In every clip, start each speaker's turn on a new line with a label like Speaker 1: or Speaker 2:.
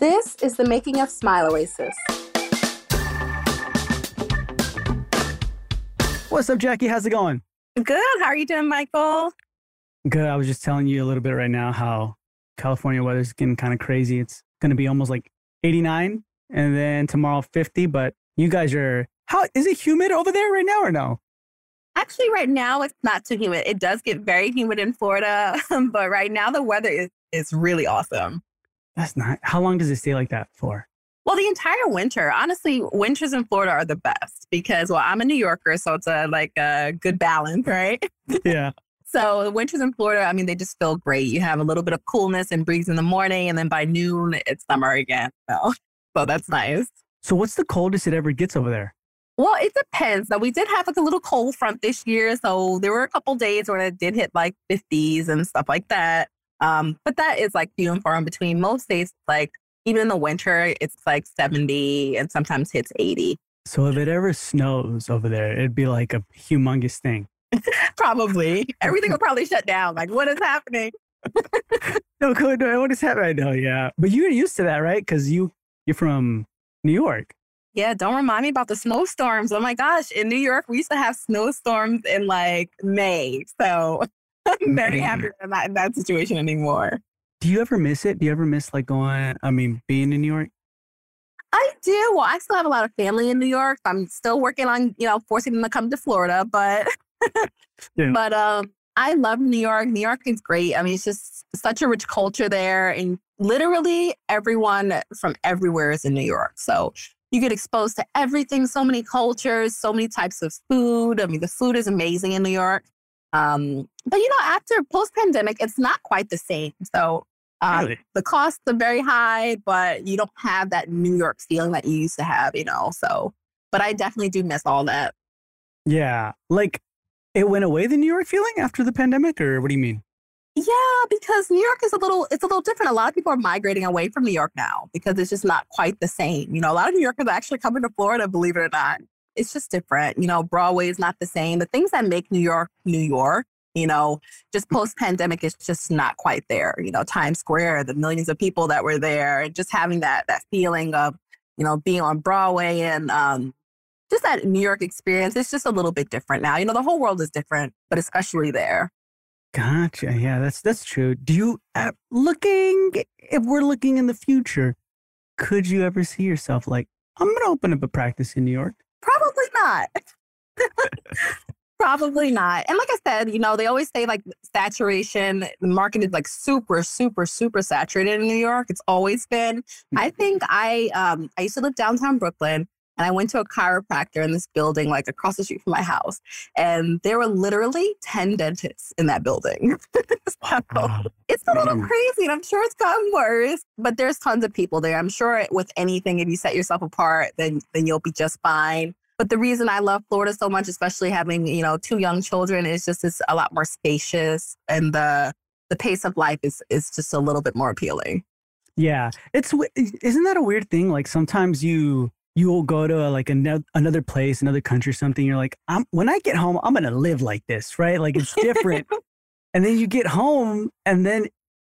Speaker 1: This is the making of Smile Oasis.
Speaker 2: What's up, Jackie? How's it going?
Speaker 1: Good. How are you doing, Michael?
Speaker 2: Good. I was just telling you a little bit right now how California weather's getting kind of crazy. It's going to be almost like 89 and then tomorrow 50. But you guys are, how is it humid over there right now or no?
Speaker 1: Actually, right now it's not too humid. It does get very humid in Florida, but right now the weather is, is really awesome.
Speaker 2: That's not, how long does it stay like that for?
Speaker 1: Well, the entire winter. Honestly, winters in Florida are the best because, well, I'm a New Yorker, so it's a like a good balance, right?
Speaker 2: Yeah.
Speaker 1: So the winters in Florida, I mean, they just feel great. You have a little bit of coolness and breeze in the morning, and then by noon, it's summer again. So, so that's nice.
Speaker 2: So what's the coldest it ever gets over there?
Speaker 1: Well, it depends. Now we did have like a little cold front this year, so there were a couple days where it did hit like 50s and stuff like that. Um, but that is like few and far in between. Most days, like even in the winter, it's like 70 and sometimes hits 80.
Speaker 2: So if it ever snows over there, it'd be like a humongous thing.
Speaker 1: probably. Everything will probably shut down. Like, what is happening?
Speaker 2: no, no, what is happening? I know, yeah. But you're used to that, right? Because you you're from New York.
Speaker 1: Yeah, don't remind me about the snowstorms. Oh my gosh. In New York, we used to have snowstorms in like May. So I'm very happy I'm not in that situation anymore.
Speaker 2: Do you ever miss it? Do you ever miss like going, I mean, being in New York?
Speaker 1: I do. Well, I still have a lot of family in New York. I'm still working on, you know, forcing them to come to Florida, but yeah. but um I love New York. New York is great. I mean, it's just such a rich culture there and literally everyone from everywhere is in New York. So you get exposed to everything, so many cultures, so many types of food. I mean, the food is amazing in New York. Um, but you know, after post pandemic, it's not quite the same. So um, really? the costs are very high, but you don't have that New York feeling that you used to have, you know. So, but I definitely do miss all that.
Speaker 2: Yeah. Like it went away the New York feeling after the pandemic, or what do you mean?
Speaker 1: Yeah, because New York is a little it's a little different. A lot of people are migrating away from New York now because it's just not quite the same. You know, a lot of New Yorkers are actually coming to Florida, believe it or not. It's just different. You know, Broadway is not the same. The things that make New York New York, you know, just post pandemic it's just not quite there. You know, Times Square, the millions of people that were there, and just having that that feeling of, you know, being on Broadway and um, just that New York experience, it's just a little bit different now. You know, the whole world is different, but especially there.
Speaker 2: Gotcha. Yeah, that's that's true. Do you uh, looking if we're looking in the future, could you ever see yourself like I'm going to open up a practice in New York?
Speaker 1: Probably not. Probably not. And like I said, you know, they always say like saturation, the market is like super, super, super saturated in New York. It's always been. I mm-hmm. think I um I used to live downtown Brooklyn and I went to a chiropractor in this building, like across the street from my house. And there were literally 10 dentists in that building. so it's a little crazy. And I'm sure it's gotten worse, but there's tons of people there. I'm sure with anything, if you set yourself apart, then, then you'll be just fine. But the reason I love Florida so much, especially having, you know, two young children, is just it's a lot more spacious and the the pace of life is is just a little bit more appealing.
Speaker 2: Yeah. It's isn't that a weird thing? Like sometimes you you will go to a, like another another place, another country, something. You're like, I'm when I get home, I'm gonna live like this, right? Like it's different. and then you get home, and then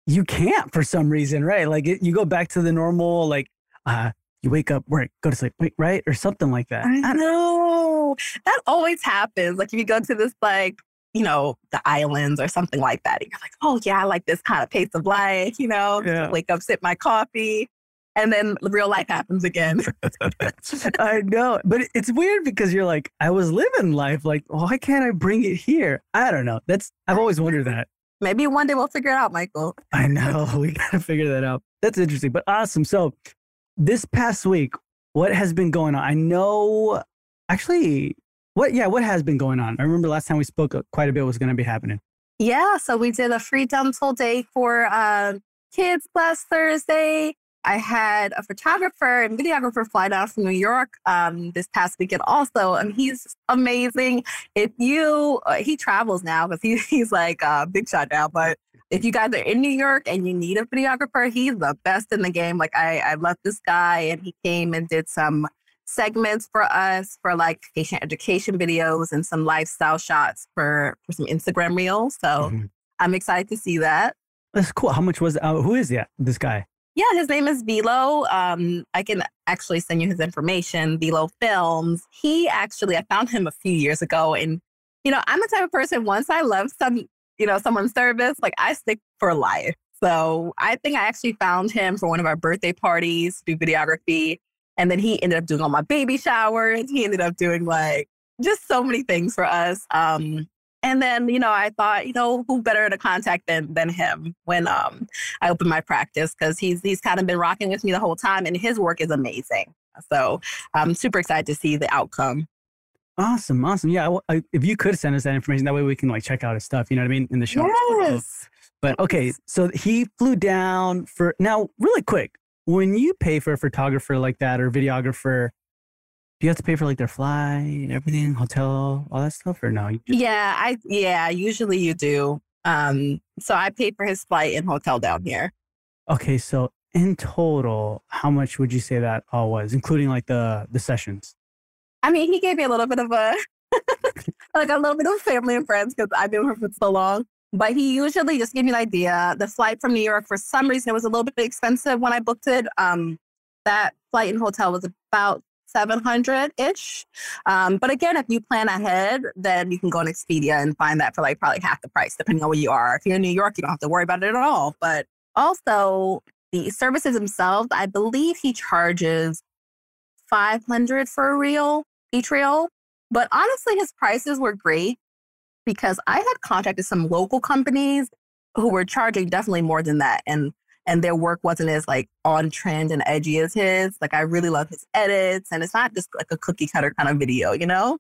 Speaker 2: you can't for some reason, right? Like it, you go back to the normal, like uh, you wake up, work, go to sleep, wait, right, or something like that.
Speaker 1: I know that always happens. Like if you go to this like you know, the islands or something like that. And you're like, oh yeah, I like this kind of pace of life, you know, yeah. wake up, sip my coffee and then real life happens again.
Speaker 2: I know, but it's weird because you're like, I was living life. Like, why can't I bring it here? I don't know. That's I've always wondered that.
Speaker 1: Maybe one day we'll figure it out, Michael.
Speaker 2: I know we gotta figure that out. That's interesting, but awesome. So, this past week, what has been going on? I know, actually, what? Yeah, what has been going on? I remember last time we spoke, uh, quite a bit was going to be happening.
Speaker 1: Yeah, so we did a free dental day for uh, kids last Thursday. I had a photographer and videographer fly down from New York um, this past weekend also, and he's amazing. If you, uh, he travels now because he, he's like a uh, big shot now, but if you guys are in New York and you need a videographer, he's the best in the game. Like I, I love this guy, and he came and did some segments for us for like patient education videos and some lifestyle shots for for some Instagram reels. So mm-hmm. I'm excited to see that.
Speaker 2: That's cool. How much was uh, who is that? This guy?
Speaker 1: Yeah, his name is Velo. Um, I can actually send you his information, Velo Films. He actually, I found him a few years ago. And, you know, I'm the type of person, once I love some, you know, someone's service, like I stick for life. So I think I actually found him for one of our birthday parties, do videography. And then he ended up doing all my baby showers. He ended up doing like just so many things for us. Um, and then, you know, I thought, you know, who better to contact than than him when um I opened my practice because he's he's kind of been rocking with me the whole time and his work is amazing. So I'm super excited to see the outcome.
Speaker 2: Awesome, awesome. Yeah, I, I, if you could send us that information, that way we can like check out his stuff. You know what I mean in the show.
Speaker 1: Yes.
Speaker 2: But okay, so he flew down for now. Really quick, when you pay for a photographer like that or videographer, do you have to pay for like their flight, and everything, hotel, all that stuff, or no?
Speaker 1: Just- yeah, I yeah, usually you do. Um, so I paid for his flight and hotel down here.
Speaker 2: Okay, so in total, how much would you say that all was, including like the the sessions?
Speaker 1: I mean, he gave me a little bit of a like a little bit of family and friends because I've been with him for so long. But he usually just gave me an idea. The flight from New York, for some reason, it was a little bit expensive when I booked it. Um, that flight and hotel was about 700 ish. Um, but again, if you plan ahead, then you can go on Expedia and find that for like probably half the price, depending on where you are. If you're in New York, you don't have to worry about it at all. But also, the services themselves, I believe he charges 500 for a reel, each reel. But honestly, his prices were great because I had contacted some local companies who were charging definitely more than that. And and their work wasn't as like on trend and edgy as his. Like I really love his edits, and it's not just like a cookie cutter kind of video, you know?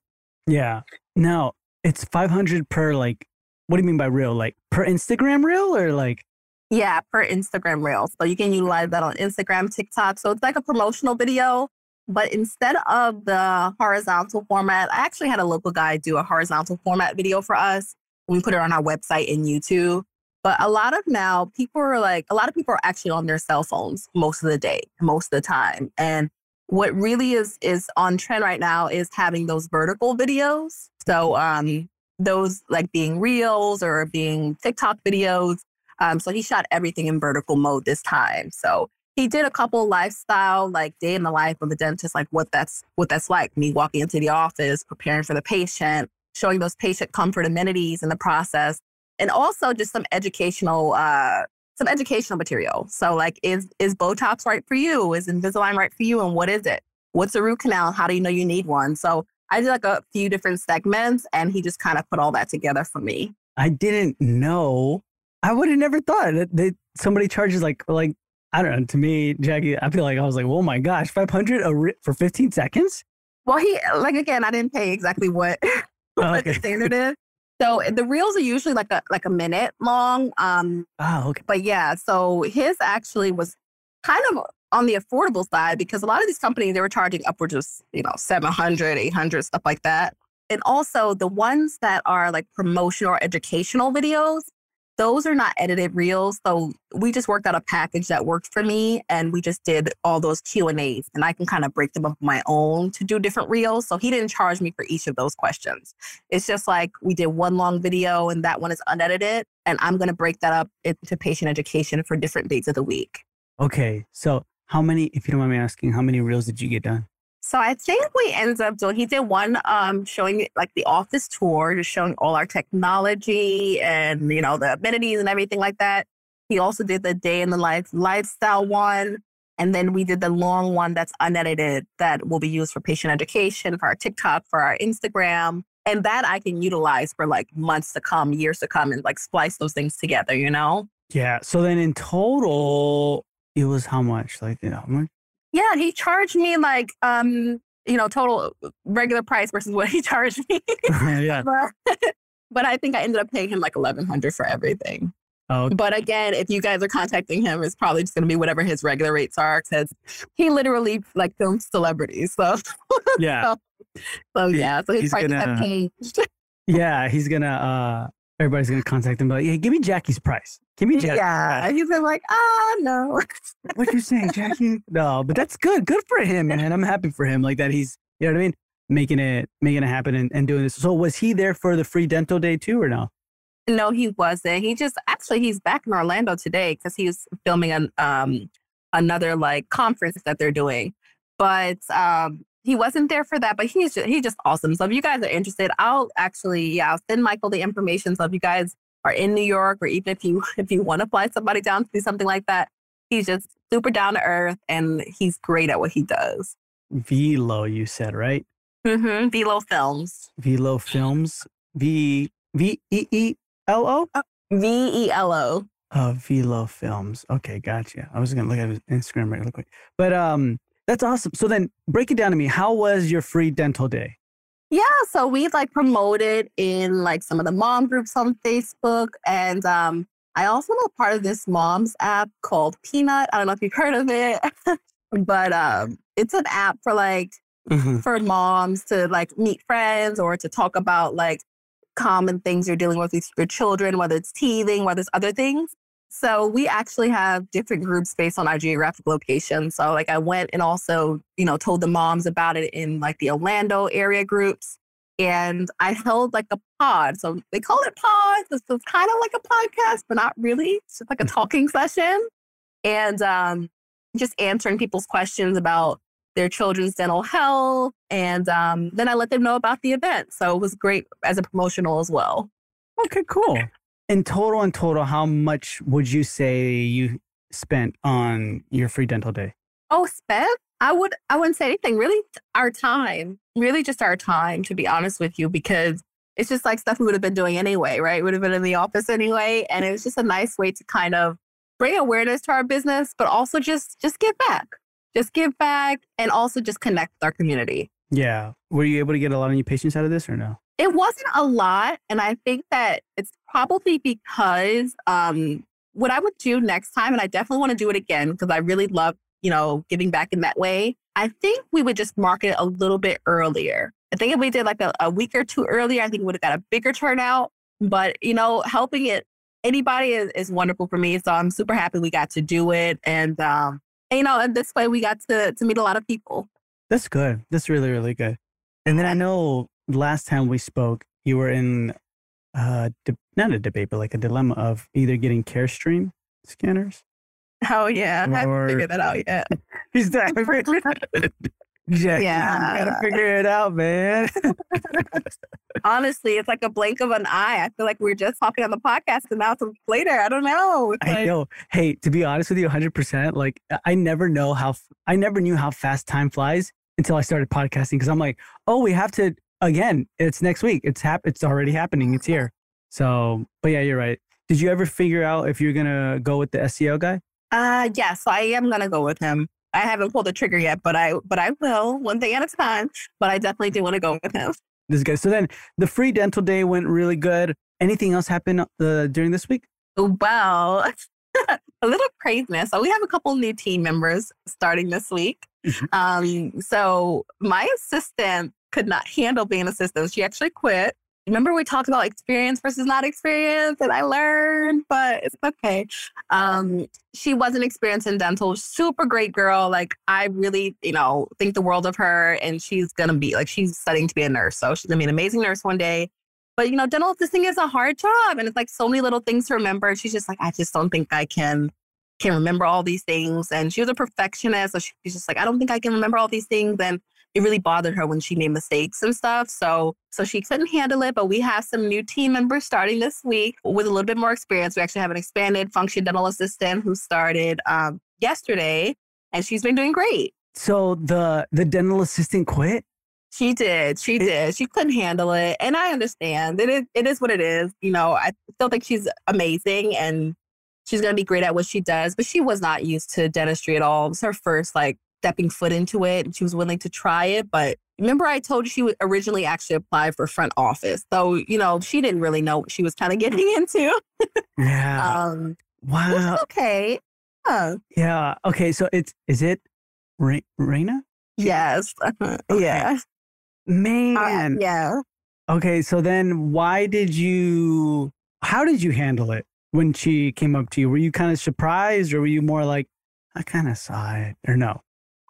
Speaker 2: Yeah. Now it's five hundred per like. What do you mean by reel? Like per Instagram reel or like?
Speaker 1: Yeah, per Instagram reel. So you can utilize that on Instagram, TikTok. So it's like a promotional video, but instead of the horizontal format, I actually had a local guy do a horizontal format video for us. We put it on our website and YouTube. But a lot of now people are like, a lot of people are actually on their cell phones most of the day, most of the time. And what really is is on trend right now is having those vertical videos. So um those like being reels or being TikTok videos. Um, so he shot everything in vertical mode this time. So he did a couple lifestyle, like day in the life of a dentist, like what that's what that's like. Me walking into the office, preparing for the patient, showing those patient comfort amenities in the process, and also just some educational uh some educational material. So like is is Botox right for you? Is Invisalign right for you? And what is it? What's a root canal? How do you know you need one? So I did like a few different segments and he just kind of put all that together for me.
Speaker 2: I didn't know. I would have never thought that, that somebody charges like like I don't know. To me, Jackie, I feel like I was like, oh my gosh, five hundred for fifteen seconds.
Speaker 1: Well, he like again, I didn't pay exactly what, what okay. the standard is. So the reels are usually like a like a minute long. Um,
Speaker 2: oh, okay.
Speaker 1: But yeah, so his actually was kind of on the affordable side because a lot of these companies they were charging upwards of you know 700 800 stuff like that and also the ones that are like promotional or educational videos those are not edited reels so we just worked out a package that worked for me and we just did all those q and a's and i can kind of break them up my own to do different reels so he didn't charge me for each of those questions. It's just like we did one long video and that one is unedited and i'm going to break that up into patient education for different days of the week.
Speaker 2: Okay so how many if you don't mind me asking how many reels did you get done
Speaker 1: so I think we ended up doing, he did one um, showing like the office tour, just showing all our technology and, you know, the amenities and everything like that. He also did the day in the life lifestyle one. And then we did the long one that's unedited that will be used for patient education, for our TikTok, for our Instagram. And that I can utilize for like months to come, years to come, and like splice those things together, you know?
Speaker 2: Yeah. So then in total, it was how much? Like, you know, how much?
Speaker 1: Yeah, he charged me like um, you know, total uh, regular price versus what he charged me.
Speaker 2: yeah.
Speaker 1: But, but, I think I ended up paying him like eleven hundred for everything.
Speaker 2: Oh.
Speaker 1: But again, if you guys are contacting him, it's probably just going to be whatever his regular rates are because he literally like films celebrities. So
Speaker 2: yeah,
Speaker 1: so, so yeah, so his
Speaker 2: he's
Speaker 1: prices
Speaker 2: gonna,
Speaker 1: have changed.
Speaker 2: yeah, he's gonna. Everybody's gonna contact him, but yeah, give me Jackie's price. Give me Jackie.
Speaker 1: Yeah, he's been like, oh, no.
Speaker 2: what you saying, Jackie? No, but that's good. Good for him, man. I'm happy for him. Like that, he's you know what I mean, making it making it happen and, and doing this. So was he there for the free dental day too, or no?
Speaker 1: No, he wasn't. He just actually he's back in Orlando today because he was filming an um another like conference that they're doing. But um, he wasn't there for that, but he's just, he's just awesome. So if you guys are interested, I'll actually, yeah, I'll send Michael the information. So if you guys are in New York, or even if you if you want to fly somebody down to do something like that, he's just super down to earth and he's great at what he does.
Speaker 2: Velo, you said right?
Speaker 1: Mm-hmm. Velo Films.
Speaker 2: Velo Films. V V E E L O.
Speaker 1: V E L O.
Speaker 2: Oh, Velo Films. Okay, gotcha. I was gonna look at his Instagram right real quick, but um, that's awesome. So then, break it down to me. How was your free dental day?
Speaker 1: Yeah, so we like promoted in like some of the mom groups on Facebook, and um, I also know part of this mom's app called Peanut. I don't know if you've heard of it, but um, it's an app for like
Speaker 2: Mhm.
Speaker 1: for moms to like meet friends or to talk about like common things you're dealing with with your children, whether it's teething, whether it's other things. So we actually have different groups based on our geographic location. So like I went and also, you know, told the moms about it in like the Orlando area groups. And I held like a pod. So they call it pods. It's, it's kind of like a podcast, but not really. It's just like a talking session. And um, just answering people's questions about their children's dental health. And um, then I let them know about the event. So it was great as a promotional as well.
Speaker 2: Okay, cool. In total, in total, how much would you say you spent on your free dental day?
Speaker 1: Oh, spent? I would I wouldn't say anything. Really our time. Really just our time, to be honest with you, because it's just like stuff we would have been doing anyway, right? Would have been in the office anyway. And it was just a nice way to kind of bring awareness to our business, but also just just give back. Just give back and also just connect with our community.
Speaker 2: Yeah. Were you able to get a lot of new patients out of this or no?
Speaker 1: It wasn't a lot. And I think that it's probably because um, what I would do next time, and I definitely want to do it again because I really love, you know, giving back in that way. I think we would just market it a little bit earlier. I think if we did like a, a week or two earlier, I think we would have got a bigger turnout. But, you know, helping it anybody is, is wonderful for me. So I'm super happy we got to do it. And, um, and, you know, and this way we got to, to meet a lot of people.
Speaker 2: That's good. That's really, really good. And then I know last time we spoke, you were in uh de- not a debate, but like a dilemma of either getting CareStream scanners.
Speaker 1: Oh, yeah. I haven't figured that out yet.
Speaker 2: Yeah,
Speaker 1: Yeah.
Speaker 2: gotta figure it out, man.
Speaker 1: Honestly, it's like a blink of an eye. I feel like we are just hopping on the podcast and now it's later. I don't know. It's
Speaker 2: I
Speaker 1: like-
Speaker 2: know. Hey, to be honest with you, 100%, like I never know how, I never knew how fast time flies until I started podcasting because I'm like, oh, we have to, again, it's next week. It's hap- It's already happening. It's here. So, but yeah, you're right. Did you ever figure out if you're going to go with the SEO guy?
Speaker 1: Uh yes, I am gonna go with him. I haven't pulled the trigger yet, but I but I will one thing at a time. But I definitely do want to go with him.
Speaker 2: This guy. So then the free dental day went really good. Anything else happened uh, during this week?
Speaker 1: Well, a little craziness. So we have a couple new team members starting this week.
Speaker 2: Mhm.
Speaker 1: Um, so my assistant could not handle being an assistant. She actually quit. Remember we talked about experience versus not experience, and I learned, but it's okay. Um, she wasn't experienced in dental. Super great girl. Like I really, you know, think the world of her, and she's gonna be like she's studying to be a nurse, so she's gonna be an amazing nurse one day. But you know, dental this thing is a hard job, and it's like so many little things to remember. She's just like, I just don't think I can can remember all these things. And she was a perfectionist, so she's just like, I don't think I can remember all these things. And it really bothered her when she made mistakes and stuff. So so she couldn't handle it. But we have some new team members starting this week with a little bit more experience. We actually have an expanded function dental assistant who started um, yesterday, and she's been doing great.
Speaker 2: So the the dental assistant quit.
Speaker 1: She did. She did. She couldn't handle it. And I understand. It is it is what it is. You know, I still think she's amazing and she's gonna be great at what she does, but she was not used to dentistry at all. It was her first like stepping foot into it and she was willing to try it. But remember I told you she would originally actually applied for front office. So, you know, she didn't really know what she was kind of getting into.
Speaker 2: Yeah.
Speaker 1: Um
Speaker 2: wow.
Speaker 1: okay. Yeah.
Speaker 2: Yeah. Okay. So it's is it Ra- Raina?
Speaker 1: Yes. Uh-huh.
Speaker 2: Okay.
Speaker 1: Yeah.
Speaker 2: Man.
Speaker 1: Uh, yeah.
Speaker 2: Okay. So then why did you how did you handle it when she came up to you? Were you kind of surprised or were you more like, I kind of saw it or no?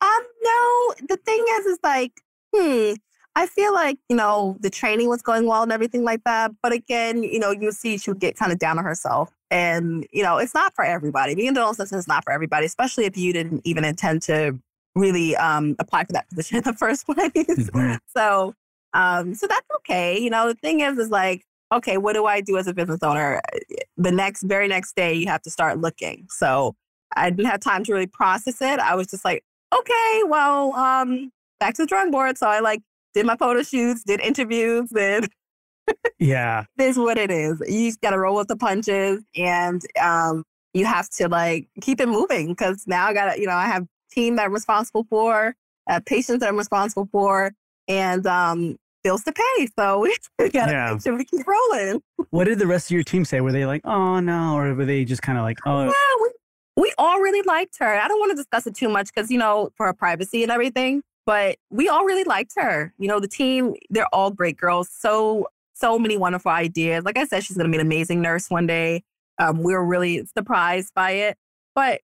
Speaker 1: Um, no, the thing is, is like, hmm, I feel like, you know, the training was going well and everything like that. But again, you know, you see she would get kind of down on herself. And, you know, it's not for everybody. Being a dental assistant is not for everybody, especially if you didn't even intend to really um, apply for that position in the first place. Mm-hmm. so, um, so that's okay. You know, the thing is, is like, okay, what do I do as a business owner? The next, very next day, you have to start looking. So I didn't have time to really process it. I was just like, okay, well, um, back to the drawing board. So I like did my photo shoots, did interviews, and
Speaker 2: yeah,
Speaker 1: this is what it is. You got to roll with the punches, and um, you have to like keep it moving because now I got you know, I have team that I'm responsible for, uh, patients that I'm responsible for, and um, bills to pay. So we got to yeah. make sure we keep rolling.
Speaker 2: what did the rest of your team say? Were they like, oh no, or were they just kind of like, oh?
Speaker 1: Yeah, we, we all really liked her. I don't want to discuss it too much because you know for her privacy and everything. But we all really liked her. You know, the team, they're all great girls. So, so many wonderful ideas. Like I said, she's going to be an amazing nurse one day. Um, we were really surprised by it. But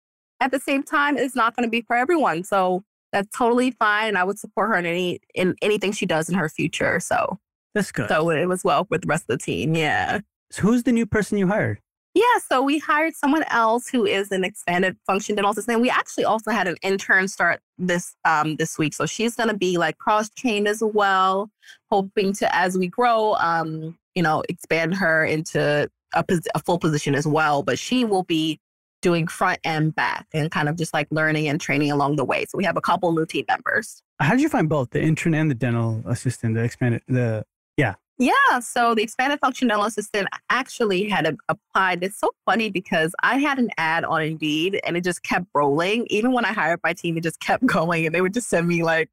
Speaker 1: at the same time, it's not going to be for everyone. So that's totally fine. I would support her in any in anything she does in her future. So
Speaker 2: that's good.
Speaker 1: So it was well with the rest of the team. Yeah.
Speaker 2: So who's the new person you hired?
Speaker 1: Yeah, so we hired someone else who is an expanded function dental assistant. We actually also had an intern start this um, this week, so she's going to be like cross trained as well, hoping to as we grow, um, you know, expand her into a, a full position as well. But she will be doing front and back and kind of just like learning and training along the way. So we have a couple new team members.
Speaker 2: How did you find both the intern and the dental assistant, the expanded, the yeah,
Speaker 1: yeah. So the expanded functional assistant actually had a, applied. It's so funny because I had an ad on Indeed and it just kept rolling. Even when I hired my team, it just kept going and they would just send me like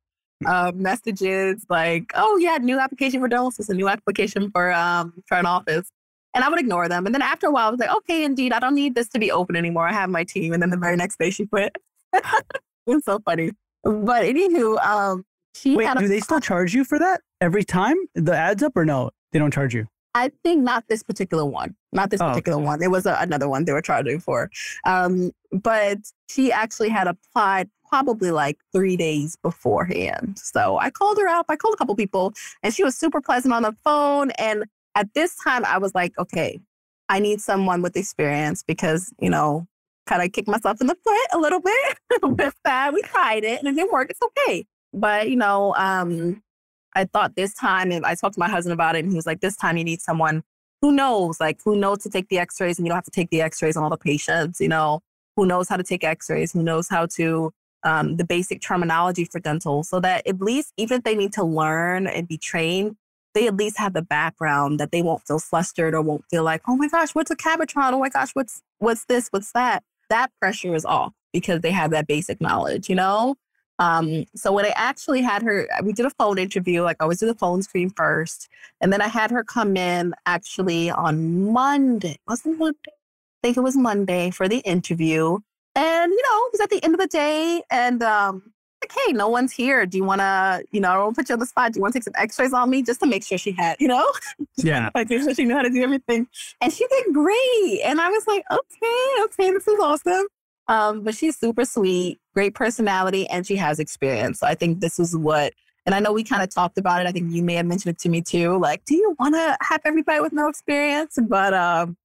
Speaker 1: uh, messages like, oh, yeah, new application for dental assistant, new application for, um, for an office. And I would ignore them. And then after a while, I was like, okay, Indeed, I don't need this to be open anymore. I have my team. And then the very next day she quit. it's so funny. But anywho, um, she
Speaker 2: Wait, do they still charge you for that every time? The ads up or no? They don't charge you.
Speaker 1: I think not this particular one. Not this oh, particular okay. one. It was a, another one they were charging for. Um, but she actually had applied probably like three days beforehand. So I called her up. I called a couple people and she was super pleasant on the phone. And at this time, I was like, okay, I need someone with experience because, you know, kind of kicked myself in the foot a little bit with that. We tried it and it didn't work. It's okay. But, you know, um, I thought this time, and I talked to my husband about it, and he was like, this time you need someone who knows, like, who knows to take the x rays, and you don't have to take the x rays on all the patients, you know, who knows how to take x rays, who knows how to, um, the basic terminology for dental, so that at least, even if they need to learn and be trained, they at least have the background that they won't feel flustered or won't feel like, oh my gosh, what's a Cavitron? Oh my gosh, what's what's this? What's that? That pressure is off because they have that basic knowledge, you know? Um, so when I actually had her, we did a phone interview. Like I always do the phone screen first, and then I had her come in actually on Monday. Wasn't Monday? I think it was Monday for the interview. And you know, it was at the end of the day, and um, like, hey, no one's here. Do you want to, you know, I don't put you on the spot. Do you want to take some X-rays on me just to make sure she had, you know,
Speaker 2: yeah,
Speaker 1: like make sure she knew how to do everything. And she did great. And I was like, okay, okay, this is awesome. Um, but she's super sweet, great personality, and she has experience. So I think this is what, and I know we kind of talked about it. I think you may have mentioned it to me too. Like, do you want to have everybody with no experience? But um,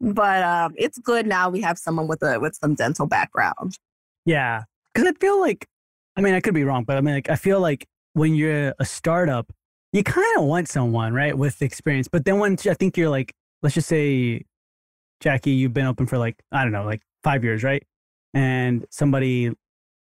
Speaker 1: but um, it's good now we have someone with a with some dental background.
Speaker 2: Yeah, because I feel like, I mean, I could be wrong, but I mean, like, I feel like when you're a startup, you kind of want someone right with experience. But then once I think you're like, let's just say, Jackie, you've been open for like I don't know, like five years, right? And somebody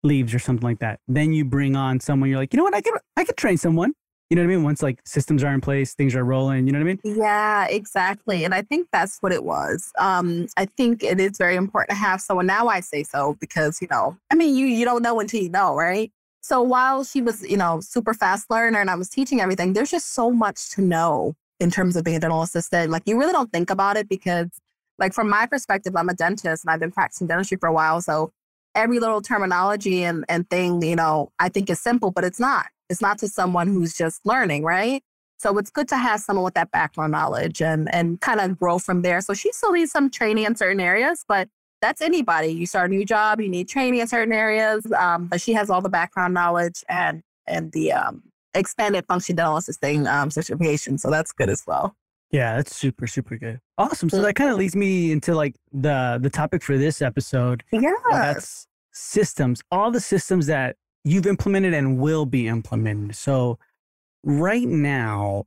Speaker 2: leaves or something like that. Then you bring on someone. You're like, you know what? I could I could train someone. You know what I mean? Once like systems are in place, things are rolling. You know what I mean?
Speaker 1: Yeah, exactly. And I think that's what it was. Um, I think it is very important to have someone. Now I say so because you know, I mean, you you don't know until you know, right? So while she was, you know, super fast learner and I was teaching everything, there's just so much to know in terms of being a dental assistant. Like you really don't think about it because like from my perspective, I'm a dentist and I've been practicing dentistry for a while. So every little terminology and, and thing, you know, I think is simple, but it's not. It's not to someone who's just learning, right? So it's good to have someone with that background knowledge and and kind of grow from there. So she still needs some training in certain areas, but that's anybody. You start a new job, you need training in certain areas, um, but she has all the background knowledge and and the um, expanded function dental assisting um, certification. So that's good as well.
Speaker 2: Yeah, that's super, super good. Awesome. So that kind of leads me into like the the topic for this episode.
Speaker 1: Yeah.
Speaker 2: That's systems, all the systems that you've implemented and will be implemented. So right now,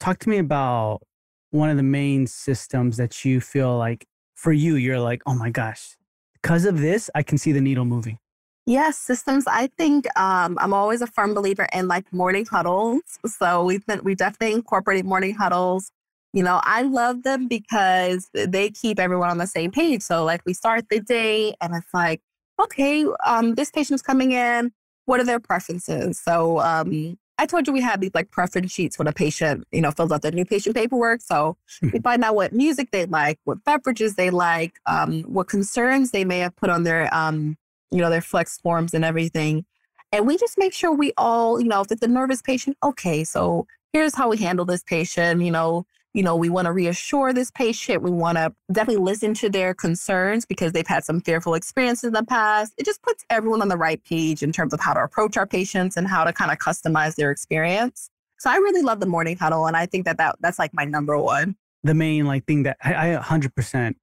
Speaker 2: talk to me about one of the main systems that you feel like for you, you're like, oh my gosh, because of this, I can see the needle moving.
Speaker 1: Yes, systems. I think um, I'm always a firm believer in like morning huddles. So we've been we definitely incorporated morning huddles. You know, I love them because they keep everyone on the same page. So like we start the day and it's like, okay, um, this patient's coming in. What are their preferences? So um, I told you we had these like preference sheets when a patient, you know, fills out their new patient paperwork. So we find out what music they like, what beverages they like, um, what concerns they may have put on their, um, you know, their flex forms and everything. And we just make sure we all, you know, if it's a nervous patient, okay, so here's how we handle this patient. You know, you know, we want to reassure this patient. We want to definitely listen to their concerns because they've had some fearful experiences in the past. It just puts everyone on the right page in terms of how to approach our patients and how to kind of customize their experience. So I really love the morning huddle, and I think that, that that's like my number one.
Speaker 2: The main like thing that I, I 100%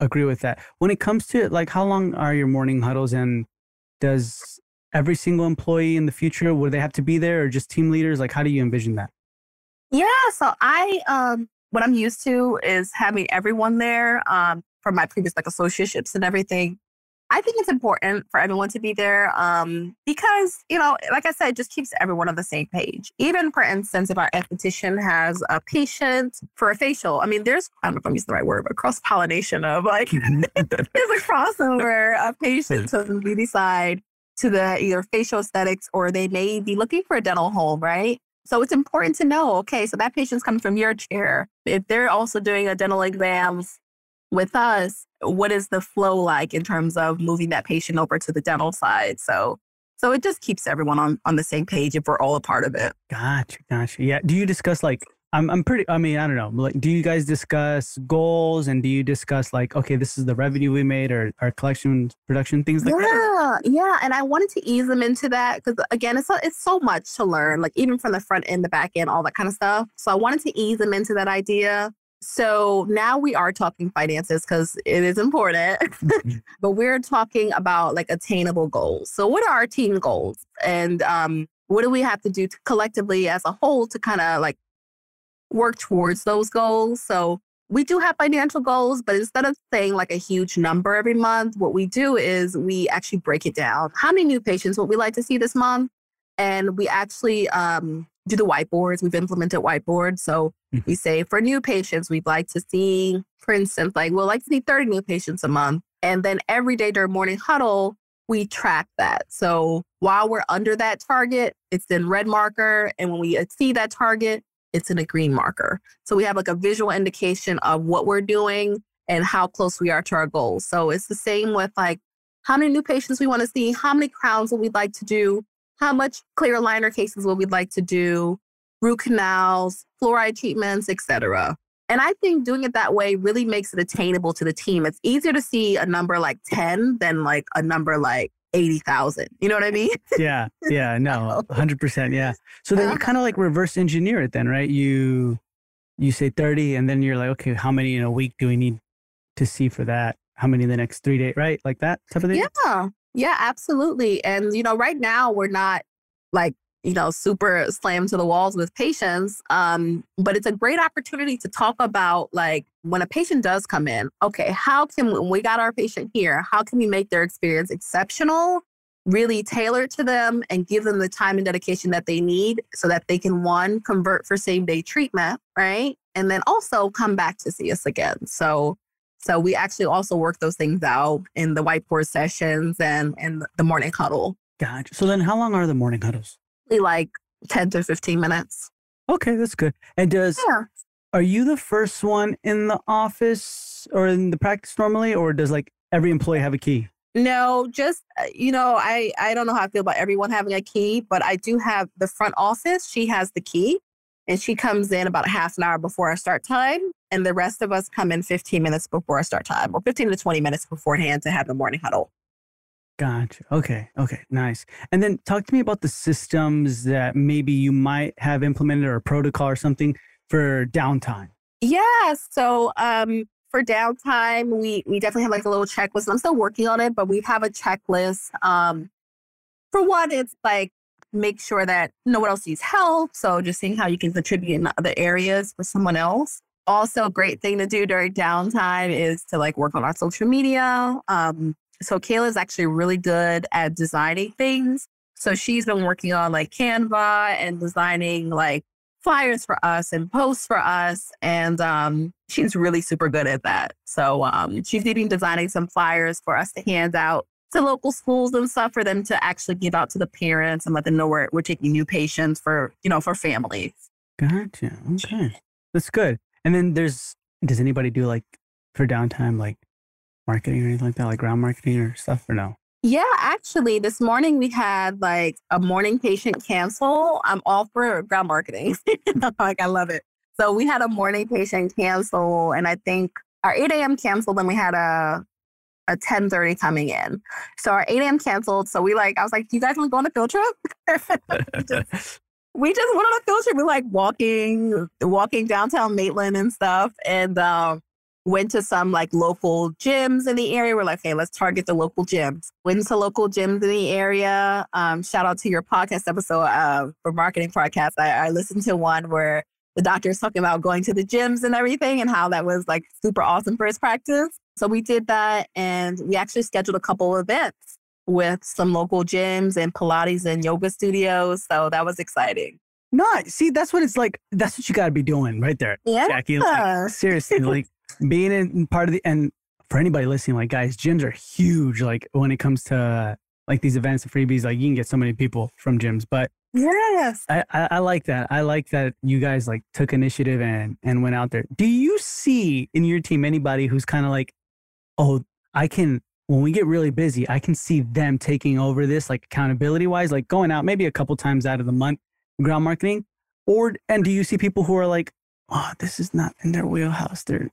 Speaker 2: agree with that. When it comes to like, how long are your morning huddles, and does every single employee in the future would they have to be there, or just team leaders? Like, how do you envision that?
Speaker 1: Yeah, so I um what I'm used to is having everyone there um, from my previous like associateships and everything. I think it's important for everyone to be there um, because, you know, like I said, it just keeps everyone on the same page. Even, for instance, if our esthetician has a patient for a facial, I mean, there's, I don't know if I'm using the right word, but cross pollination of like, there's a crossover of patients on the beauty side to the either facial aesthetics or they may be looking for a dental home, right? So it's important to know, okay, so that patient's coming from your chair. If they're also doing a dental exams with us, what is the flow like in terms of moving that patient over to the dental side? So so it just keeps everyone on, on the same page if we're all a part of it.
Speaker 2: Gotcha, gotcha. Yeah. Do you discuss like I'm I'm pretty I mean, I don't know. Like do you guys discuss goals and do you discuss like, okay, this is the revenue we made or our collection production, things like
Speaker 1: yeah,
Speaker 2: that?
Speaker 1: Yeah. And I wanted to ease them into that because again, it's it's so much to learn, like even from the front end, the back end, all that kind of stuff. So I wanted to ease them into that idea. So now we are talking finances because it is important,
Speaker 2: Mm-hmm.
Speaker 1: but we're talking about like attainable goals. So what are our team goals? And um, what do we have to do collectively as a whole to kind of like work towards those goals. So we do have financial goals, but instead of saying like a huge number every month, what we do is we actually break it down. How many new patients would we like to see this month? And we actually um, do the whiteboards. We've implemented whiteboards. So
Speaker 2: Mhm.
Speaker 1: we say for new patients, we'd like to see, for instance, like we'll like to see 30 new patients a month. And then every day during morning huddle, we track that. So while we're under that target, it's in red marker. And when we exceed that target, it's in a green marker. So we have like a visual indication of what we're doing and how close we are to our goals. So it's the same with like how many new patients we want to see, how many crowns would we like to do, how much clear aligner cases would we like to do, root canals, fluoride treatments, etc. And I think doing it that way really makes it attainable to the team. It's easier to see a number like 10 than like a number like 80,000. You know what I mean?
Speaker 2: Yeah, yeah, no, hundred percent, yeah. So then you
Speaker 1: Uh-huh.
Speaker 2: kind of like reverse engineer it, then, right? You you say thirty, and then you're like, okay, how many in a week do we need to see for that? How many in the next three days, right? Like that type of thing.
Speaker 1: Yeah. Yeah, absolutely. And, you know, right now we're not like, you know, super slammed to the walls with patients. Um, but it's a great opportunity to talk about like when a patient does come in, okay, how can when we got our patient here, how can we make their experience exceptional, really tailored to them and give them the time and dedication that they need so that they can one convert for same day treatment, right? And then also come back to see us again. So so we actually also work those things out in the whiteboard sessions and and the morning huddle.
Speaker 2: Gotcha. So then, how long are the morning huddles?
Speaker 1: Like 10 to 15 minutes.
Speaker 2: Okay, that's good. And does
Speaker 1: Yeah.
Speaker 2: are you the first one in the office or in the practice normally, or does like every employee have a key?
Speaker 1: No, just uh, you know, I I don't know how I feel about everyone having a key, but I do have the front office. She has the key, and she comes in about half an hour before our start time, and the rest of us come in 15 minutes before our start time, or 15 to 20 minutes beforehand to have the morning huddle.
Speaker 2: Gotcha. Okay. Okay. Nice. And then talk to me about the systems that maybe you might have implemented or a protocol or something for downtime.
Speaker 1: Yeah. So um, for downtime, we we definitely have like a little checklist. I'm still working on it, but we have a checklist. Um, for one, it's like make sure that no one else needs help. So just seeing how you can contribute in other areas for someone else. Also, a great thing to do during downtime is to like work on our social media. Um, so Kayla's actually really good at designing things. So she's been working on like Canva and designing like flyers for us and posts for us. And um, she's really super good at that. So um, she's even designing some flyers for us to hand out to local schools and stuff for them to actually give out to the parents and let them know we're, we're taking new patients for, you know, for families.
Speaker 2: Gotcha. Okay. That's good. And then there's, does anybody do like for downtime, like marketing or anything like that, like ground marketing or stuff or no?
Speaker 1: Yeah, actually, this morning we had like a morning patient cancel. I'm all for ground marketing. like, I love it. So we had a morning patient cancel, and I think our 8 a.m. canceled, and we had a a 10:30 coming in. So our 8 a.m. canceled. So we like, I was like, "Do you guys want to go on a field trip?" we, just, we just went on a field trip. We like walking, walking downtown Maitland and stuff, and um, went to some like local gyms in the area. We're like, hey, let's target the local gyms. Went to local gyms in the area. Um, shout out to your podcast episode uh, for marketing podcast. I, I listened to one where the doctor is talking about going to the gyms and everything and how that was like super awesome for his practice. So we did that and we actually scheduled a couple of events with some local gyms and Pilates and yoga studios. So that was exciting.
Speaker 2: No, see, that's what it's like. That's what you got to be doing right there,
Speaker 1: yeah.
Speaker 2: Jackie. Like, seriously, like being in part of the and for anybody listening, like guys, gyms are huge. Like when it comes to like these events and freebies, like you can get so many people from gyms. But
Speaker 1: yes,
Speaker 2: I, I, I like that. I like that you guys like took initiative and and went out there. Do you see in your team anybody who's kind of like, oh, I can when we get really busy, I can see them taking over this like accountability wise, like going out maybe a couple times out of the month, ground marketing. Or and do you see people who are like, oh, this is not in their wheelhouse. They're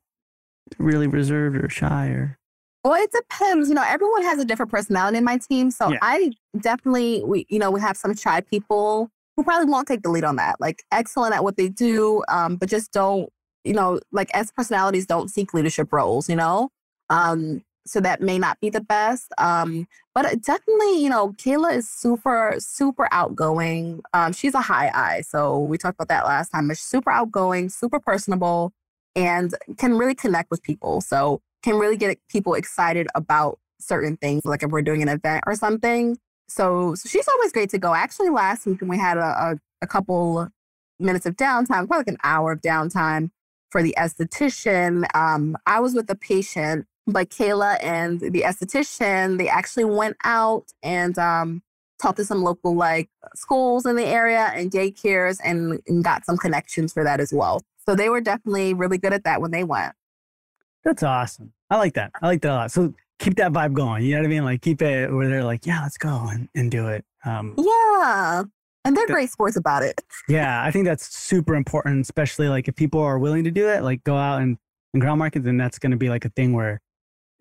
Speaker 2: really reserved or shy or
Speaker 1: well it depends you know everyone has a different personality in my team so yeah. i definitely we you know we have some shy people who probably won't take the lead on that like excellent at what they do um, but just don't you know like as personalities don't seek leadership roles you know um, so that may not be the best um, but definitely you know kayla is super super outgoing um, she's a high I so we talked about that last time but she's super outgoing super personable and can really connect with people. So can really get people excited about certain things, like if we're doing an event or something. So, so she's always great to go. Actually, last week when we had a, a, a couple minutes of downtime, probably like an hour of downtime for the esthetician, um, I was with a patient, but Kayla and the esthetician, they actually went out and um, talked to some local like schools in the area and daycares and, and got some connections for that as well. So they were definitely really good at that when they went.
Speaker 2: That's awesome. I like that. I like that a lot. So keep that vibe going. You know what I mean? Like keep it where they're like, yeah, let's go and, and do it.
Speaker 1: Um, yeah. And they're great sports about it.
Speaker 2: yeah. I think that's super important, especially like if people are willing to do it, like go out and, and ground market, then that's going to be like a thing where,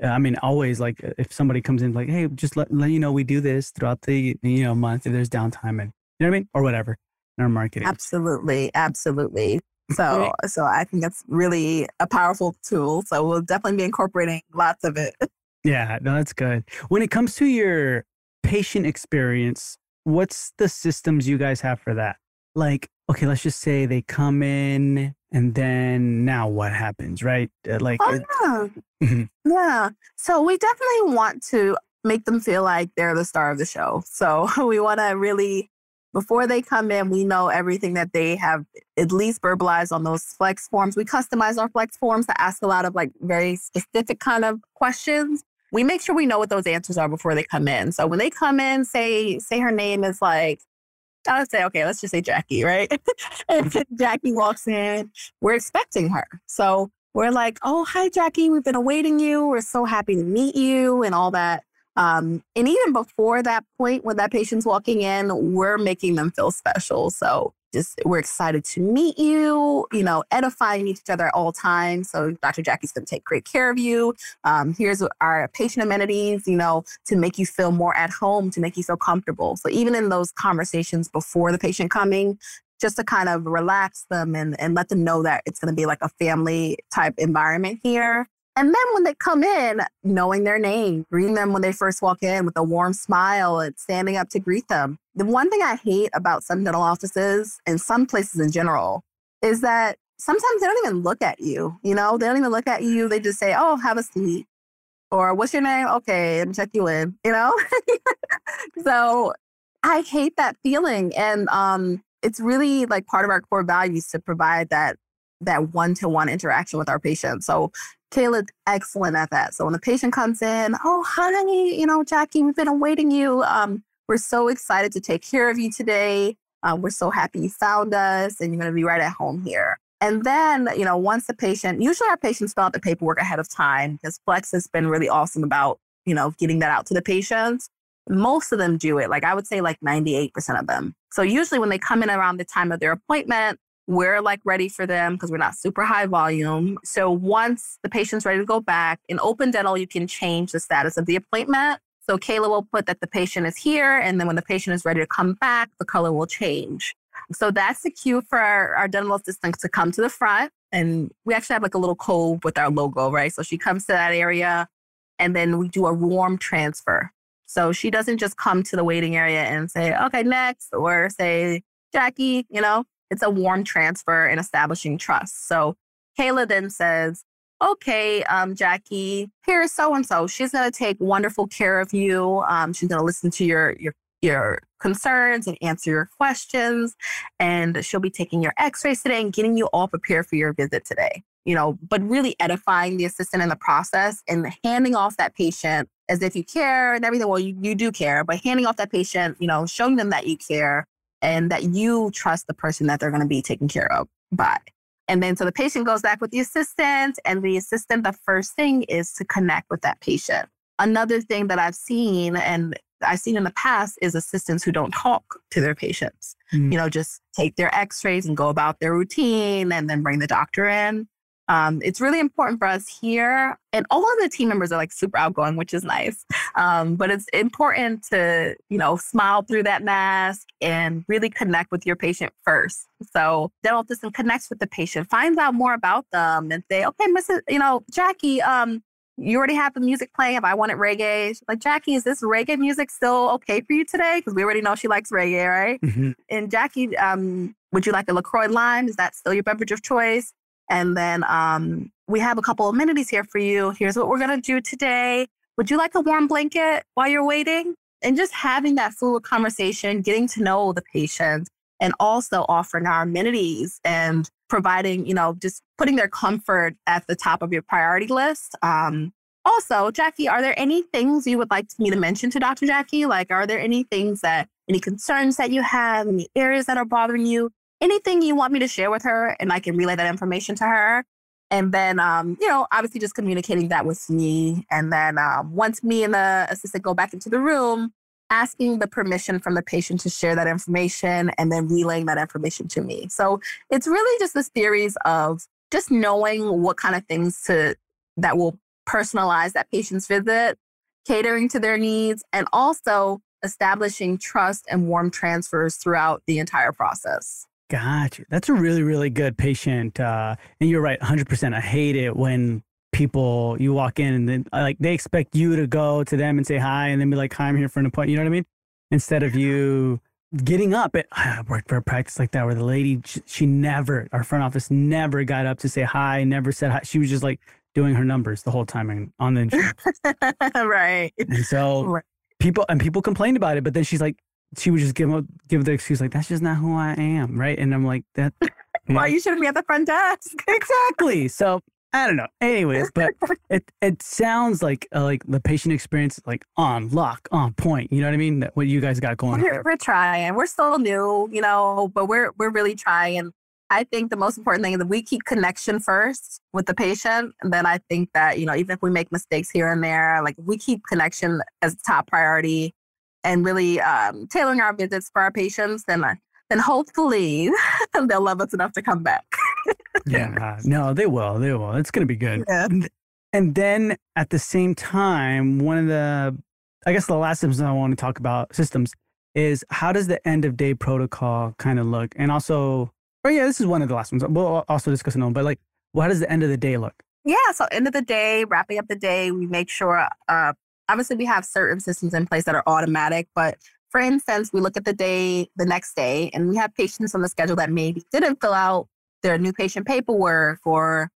Speaker 2: I mean, always like if somebody comes in like, hey, just let, let you know we do this throughout the you know month if there's downtime and you know what I mean or whatever in our marketing.
Speaker 1: Absolutely, absolutely. So, so I think that's really a powerful tool. So we'll definitely be incorporating lots of it.
Speaker 2: Yeah, no, that's good. When it comes to your patient experience, what's the systems you guys have for that? Like, okay, let's just say they come in and then now what happens, right? Uh, like,
Speaker 1: oh, yeah. Mm-hmm. yeah. So we definitely want to make them feel like they're the star of the show. So we want to really before they come in, we know everything that they have at least verbalized on those flex forms. We customize our flex forms to ask a lot of like very specific kind of questions. We make sure we know what those answers are before they come in. So when they come in, say say her name is like I would say, okay, let's just say Jackie, right? and Jackie walks in, we're expecting her. So we're like, oh, hi, Jackie, we've been awaiting you. We're so happy to meet you and all that. Um, and even before that point, when that patient's walking in, we're making them feel special. So just we're excited to meet you, you know, edifying each other at all times. So Dr. Jackie's going to take great care of you. Um, here's our patient amenities, you know, to make you feel more at home, to make you feel comfortable. So even in those conversations before the patient coming, just to kind of relax them and, and let them know that it's going to be like a family type environment here. And then when they come in, knowing their name, greeting them when they first walk in with a warm smile and standing up to greet them. The one thing I hate about some dental offices and some places in general is that sometimes they don't even look at you. You know, they don't even look at you. They just say, oh, have a seat. Or what's your name? Okay, let me check you in, you know? so I hate that feeling. And um, it's really like part of our core values to provide that that one-to-one interaction with our patients. So Kayla's excellent at that. So when the patient comes in, oh honey, you know, Jackie, we've been awaiting you. Um, we're so excited to take care of you today. Uh, we're so happy you found us and you're going to be right at home here. And then, you know, once the patient, usually our patients fill out the paperwork ahead of time because Flex has been really awesome about, you know, getting that out to the patients. Most of them do it. Like I would say like 98% of them. So usually when they come in around the time of their appointment, we're like ready for them because we're not super high volume. So once the patient's ready to go back in open dental, you can change the status of the appointment. So Kayla will put that the patient is here. And then when the patient is ready to come back, the color will change. So that's the cue for our, our dental assistant to come to the front. And we actually have like a little cove with our logo, right? So she comes to that area and then we do a warm transfer. So she doesn't just come to the waiting area and say, okay, next, or say, Jackie, you know, it's a warm transfer and establishing trust. So Kayla then says, okay, um, Jackie, here's so and so. She's going to take wonderful care of you. Um, she's going to listen to your your your concerns and answer your questions. And she'll be taking your x rays today and getting you all prepared for your visit today. You know, but really edifying the assistant in the process and handing off that patient as if you care and everything. Well, you, you do care, but handing off that patient, you know, showing them that you care and that you trust the person that they're going to be taken care of by. And then so the patient goes back with the assistant, and the assistant, the first thing is to connect with that patient. Another thing that I've seen, and I've seen in the past is assistants who don't talk to their patients. Mm. You know, just take their x-rays and go about their routine and then bring the doctor in. Um, it's really important for us here. And all of the team members are like super outgoing, which is nice. Um, but it's important to, you know, smile through that mask and really connect with your patient first. So dental assistant connects with the patient, finds out more about them and say, okay, Mrs., you know, Jackie, um, you already have the music playing. If I wanted reggae, She's like Jackie, is this reggae music still okay for you today? Because we already know she likes reggae, right? Mm-hmm. And Jackie, um, would you like a Lacroix lime? Is that still your beverage of choice? And then um, we have a couple amenities here for you. Here's what we're gonna do today. Would you like a warm blanket while you're waiting? And just having that fluid conversation, getting to know the patient, and also offering our amenities and providing, you know, just putting their comfort at the top of your priority list. Um, also, Jackie, are there any things you would like me to mention to Dr. Jackie? Like, are there any things that, any concerns that you have, any areas that are bothering you? Anything you want me to share with her and I can relay that information to her? And then, um, you know, obviously just communicating that with me. And then um, once me and the assistant go back into the room, asking the permission from the patient to share that information and then relaying that information to me. So it's really just a series of just knowing what kind of things to that will personalize that patient's visit, catering to their needs, and also establishing trust and warm transfers throughout the entire process.
Speaker 2: Gotcha. That's a really, really good patient. Uh, and you're right, 100%. I hate it when people you walk in and then uh, like they expect you to go to them and say hi and then be like hi i'm here for an appointment you know what i mean instead of you getting up at i worked for a practice like that where the lady she never our front office never got up to say hi never said hi she was just like doing her numbers the whole time on the insurance
Speaker 1: right
Speaker 2: and so right. people and people complained about it but then she's like she would just give give the excuse like that's just not who i am right and i'm like that
Speaker 1: why you shouldn't be at the front desk
Speaker 2: exactly so I don't know. Anyways, but it it sounds like uh, like the patient experience like on lock, on point. You know what I mean? That what you guys got going.
Speaker 1: We're, we're trying. We're still new, you know, but we're we're really trying. I think the most important thing is that we keep connection first with the patient. And then I think that, you know, even if we make mistakes here and there, like we keep connection as top priority and really um, tailoring our visits for our patients, then, uh, then hopefully they'll love us enough to come back
Speaker 2: yeah, no, they will. They will. It's going to be good. Yeah. And then at the same time, one of the, I guess the last systems I want to talk about systems is how does the end of day protocol kind of look? And also, oh yeah, this is one of the last ones. We'll also discuss another one, but like, how does the end of the day look?
Speaker 1: Yeah. So end of the day, wrapping up the day, we make sure, uh, obviously we have certain systems in place that are automatic, but for instance, we look at the day the next day and we have patients on the schedule that maybe didn't fill out their new patient paperwork or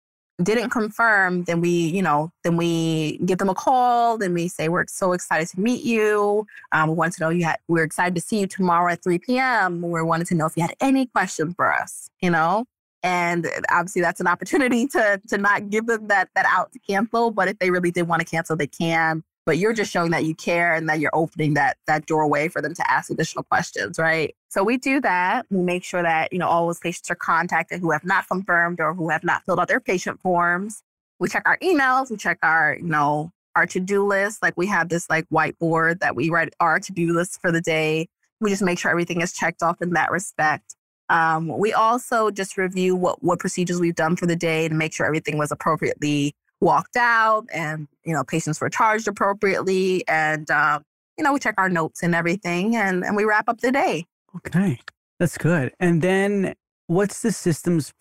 Speaker 1: didn't confirm, then we, you know, then we give them a call. Then we say, we're so excited to meet you. Um, we want to know you had, we're excited to see you tomorrow at 3 p.m. We wanted to know if you had any questions for us, you know? And obviously that's an opportunity to, to not give them that, that out to cancel. But if they really did want to cancel, they can but you're just showing that you care and that you're opening that that doorway for them to ask additional questions, right? So we do that. We make sure that, you know, all those patients are contacted who have not confirmed or who have not filled out their patient forms. We check our emails, we check our, you know, our to-do list. Like we have this like whiteboard that we write our to-do list for the day. We just make sure everything is checked off in that respect. Um, we also just review what what procedures we've done for the day to make sure everything was appropriately walked out and, you know, patients were charged appropriately. And, uh, you know, we check our notes and everything and, and we wrap up the day.
Speaker 2: Okay. That's good. And then what's the systems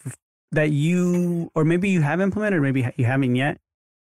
Speaker 2: that you, or maybe you have implemented, or maybe you haven't yet,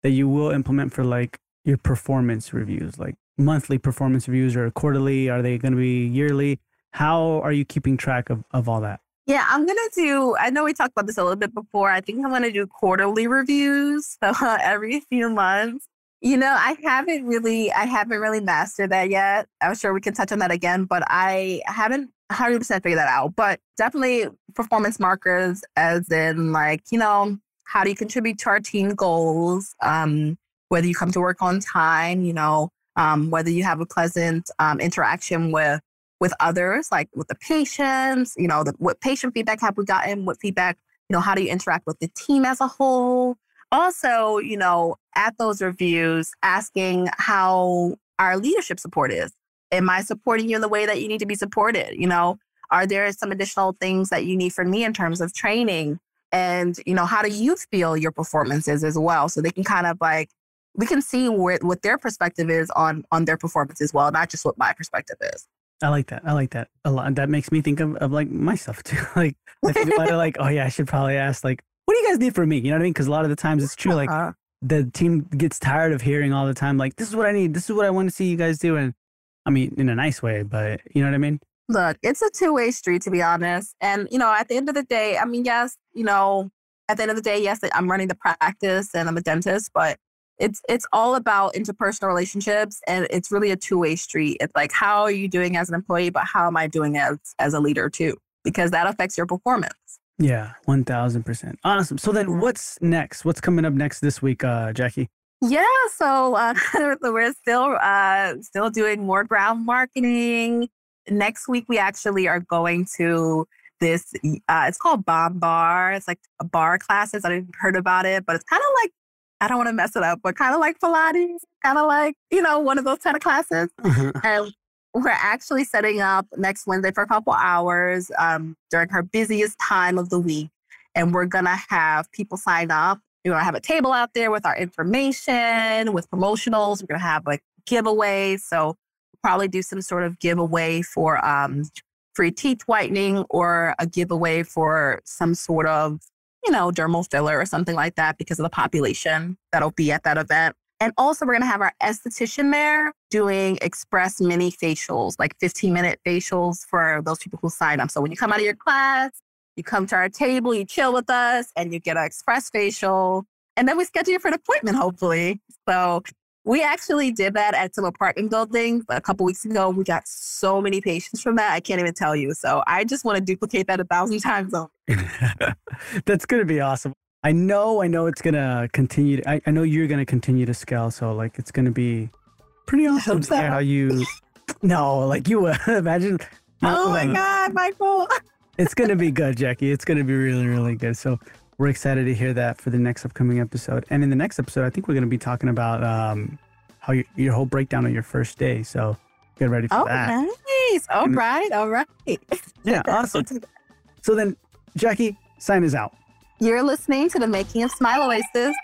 Speaker 2: that you will implement for like your performance reviews, like monthly performance reviews or quarterly? Are they going to be yearly? How are you keeping track of, of all that?
Speaker 1: Yeah, I'm gonna do. I know we talked about this a little bit before. I think I'm gonna do quarterly reviews, so every few months. You know, I haven't really, I haven't really mastered that yet. I'm sure we can touch on that again, but I haven't 100% figured that out. But definitely performance markers, as in like, you know, how do you contribute to our team goals? Um, whether you come to work on time, you know, um, whether you have a pleasant um, interaction with with others, like with the patients, you know, the, what patient feedback have we gotten? What feedback, you know, how do you interact with the team as a whole? Also, you know, at those reviews, asking how our leadership support is. Am I supporting you in the way that you need to be supported? You know, are there some additional things that you need from me in terms of training? And, you know, how do you feel your performance is as well? So they can kind of like, we can see where, what their perspective is on on their performance as well, not just what my perspective is.
Speaker 2: I like that. I like that a lot. That makes me think of, of like myself too. like I think about it like, oh yeah, I should probably ask like, what do you guys need from me? You know what I mean? Because a lot of the times it's true. Like uh-huh. the team gets tired of hearing all the time, like, this is what I need. This is what I want to see you guys do. And I mean, in a nice way, but you know what I mean?
Speaker 1: Look, it's a two way street to be honest. And you know, at the end of the day, I mean, yes, you know, at the end of the day, yes, I'm running the practice and I'm a dentist, but it's it's all about interpersonal relationships and it's really a two-way street. It's like how are you doing as an employee but how am i doing as as a leader too? Because that affects your performance.
Speaker 2: Yeah 1000% awesome. So then what's next? What's coming up next this week uh jackie?
Speaker 1: Yeah so uh, we're still uh still doing more ground marketing. Next week we actually are going to this uh, it's called bomb bar it's like a barre classes. I didn't heard about it but it's kind of like I don't want to mess it up, but kind of like Pilates, kind of like, you know, one of those kind of classes. And we're actually setting up next Wednesday for a couple hours um, during her busiest time of the week. And we're going to have people sign up. We're going to have a table out there with our information, with promotionals. We're going to have like giveaways. So probably do some sort of giveaway for um, free teeth whitening or a giveaway for some sort of you know, dermal filler or something like that because of the population that'll be at that event. And also, we're going to have our esthetician there doing express mini facials, like 15 minute facials for those people who sign up. So when you come out of your class, you come to our table, you chill with us, and you get an express facial. And then we schedule you for an appointment, hopefully. So we actually did that at some apartment building a couple weeks ago. We got so many patients from that. I can't even tell you. So I just want to duplicate that a thousand times over.
Speaker 2: That's going to be awesome. I know, I know it's going to continue. To, I, I know you're going to continue to scale. So like, it's going to be pretty awesome so. how you, no, like you uh, imagine.
Speaker 1: Oh my God, Michael.
Speaker 2: it's going to be good, Jackie. It's going to be really, really good. So we're excited to hear that for the next upcoming episode. And in the next episode, I think we're going to be talking about um, how your, your whole breakdown of your first day. So get ready for
Speaker 1: oh,
Speaker 2: that.
Speaker 1: nice. All and, right. All right.
Speaker 2: Yeah, awesome. So then, Jackie, sign us out.
Speaker 1: You're listening to the Making of Smile Oasis